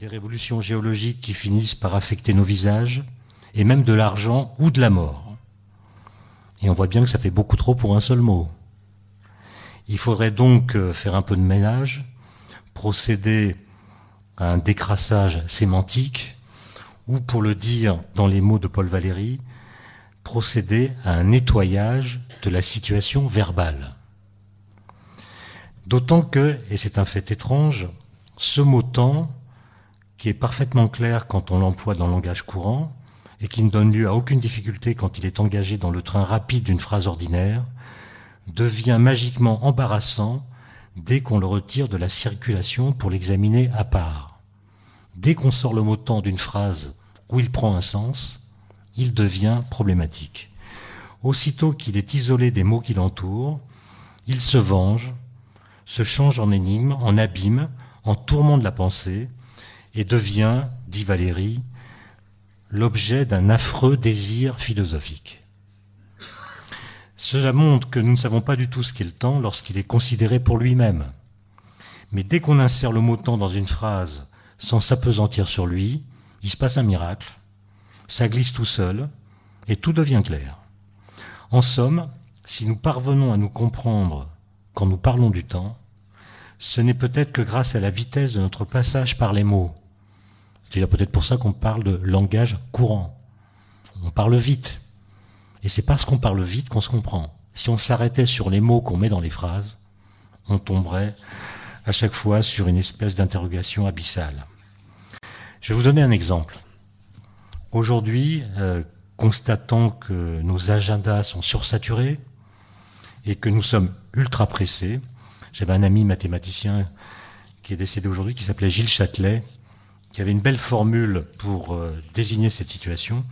des révolutions géologiques qui finissent par affecter nos visages, et même de l'argent ou de la mort. Et on voit bien que ça fait beaucoup trop pour un seul mot. Il faudrait donc euh, faire un peu de ménage, procéder à un décrassage sémantique, ou pour le dire dans les mots de Paul Valéry, procéder à un nettoyage de la situation verbale. D'autant que, et c'est un fait étrange, ce mot temps, qui est parfaitement clair quand on l'emploie dans le langage courant, et qui ne donne lieu à aucune difficulté quand il est engagé dans le train rapide d'une phrase ordinaire, devient magiquement embarrassant dès qu'on le retire de la circulation pour l'examiner à part. Dès qu'on sort le mot temps d'une phrase où il prend un sens, il devient problématique. Aussitôt qu'il est isolé des mots qui l'entourent, il se venge, se change en énigme, en abîme, en tourment de la pensée, et devient, dit Valérie, l'objet d'un affreux désir philosophique. Cela montre que nous ne savons pas du tout ce qu'est le temps lorsqu'il est considéré pour lui-même. Mais dès qu'on insère le mot temps dans une phrase sans s'apesantir sur lui, il se passe un miracle, ça glisse tout seul, et tout devient clair. En somme, si nous parvenons à nous comprendre quand nous parlons du temps, ce n'est peut-être que grâce à la vitesse de notre passage par les mots. C'est peut-être pour ça qu'on parle de langage courant. On parle vite. Et c'est parce qu'on parle vite qu'on se comprend. Si on s'arrêtait sur les mots qu'on met dans les phrases, on tomberait à chaque fois sur une espèce d'interrogation abyssale. Je vais vous donner un exemple. Aujourd'hui, euh, constatant que nos agendas sont sursaturés et que nous sommes ultra pressés, j'avais un ami mathématicien qui est décédé aujourd'hui qui s'appelait Gilles Châtelet, qui avait une belle formule pour euh, désigner cette situation.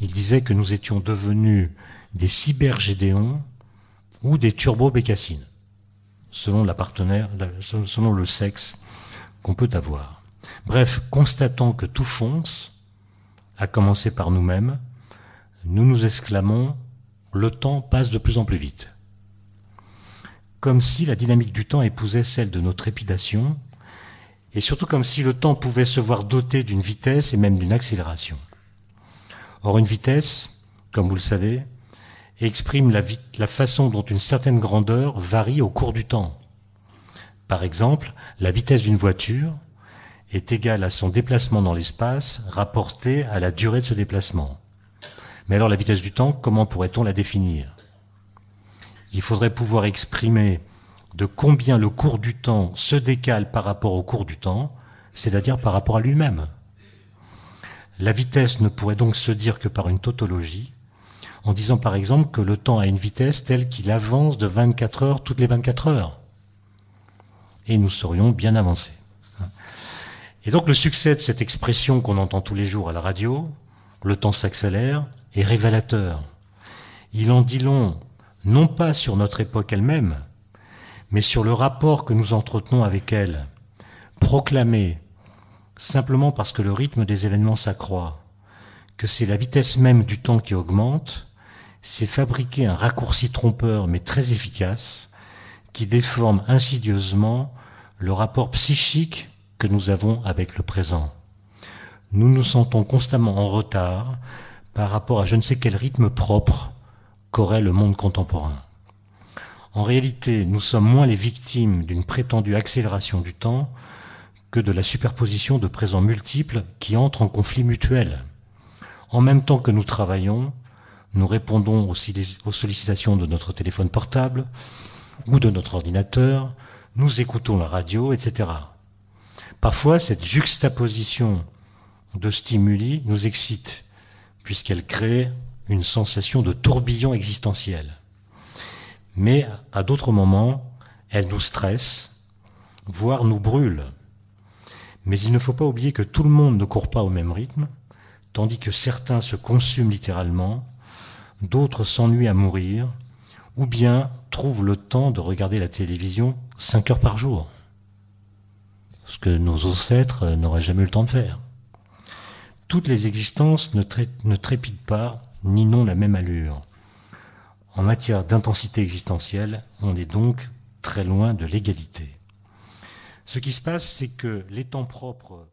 Il disait que nous étions devenus des cybergédéons ou des turbo-bécassines, selon la partenaire, selon le sexe qu'on peut avoir. Bref, constatant que tout fonce, à commencer par nous-mêmes, nous nous exclamons le temps passe de plus en plus vite. Comme si la dynamique du temps épousait celle de nos trépidations, et surtout comme si le temps pouvait se voir doté d'une vitesse et même d'une accélération. Or, une vitesse, comme vous le savez, exprime la, façon dont une certaine grandeur varie au cours du temps. Par exemple, la vitesse d'une voiture est égale à son déplacement dans l'espace rapporté à la durée de ce déplacement. Mais alors la vitesse du temps, comment pourrait-on la définir? Il faudrait pouvoir exprimer de combien le cours du temps se décale par rapport au cours du temps, c'est-à-dire par rapport à lui-même. La vitesse ne pourrait donc se dire que par une tautologie, en disant par exemple que le temps a une vitesse telle qu'il avance de 24 heures toutes les 24 heures. Et nous serions bien avancés. Et donc le succès de cette expression qu'on entend tous les jours à la radio, le temps s'accélère, est révélateur. Il en dit long, non pas sur notre époque elle-même, mais sur le rapport que nous entretenons avec elle, proclamer, simplement parce que le rythme des événements s'accroît, que c'est la vitesse même du temps qui augmente, c'est fabriquer un raccourci trompeur mais très efficace, qui déforme insidieusement le rapport psychique que nous avons avec le présent. Nous nous sentons constamment en retard par rapport à je ne sais quel rythme propre qu'aurait le monde contemporain. En réalité, nous sommes moins les victimes d'une prétendue accélération du temps que de la superposition de présents multiples qui entrent en conflit mutuel. En même temps que nous travaillons, nous répondons aux sollicitations de notre téléphone portable ou de notre ordinateur, nous écoutons la radio, etc. Parfois, cette juxtaposition de stimuli nous excite puisqu'elle crée une sensation de tourbillon existentiel. Mais à d'autres moments, elle nous stresse, voire nous brûle. Mais il ne faut pas oublier que tout le monde ne court pas au même rythme, tandis que certains se consument littéralement, d'autres s'ennuient à mourir, ou bien trouvent le temps de regarder la télévision cinq heures par jour. Ce que nos ancêtres n'auraient jamais eu le temps de faire toutes les existences ne, ne trépident pas ni n'ont la même allure. En matière d'intensité existentielle, on est donc très loin de l'égalité. Ce qui se passe, c'est que les temps propres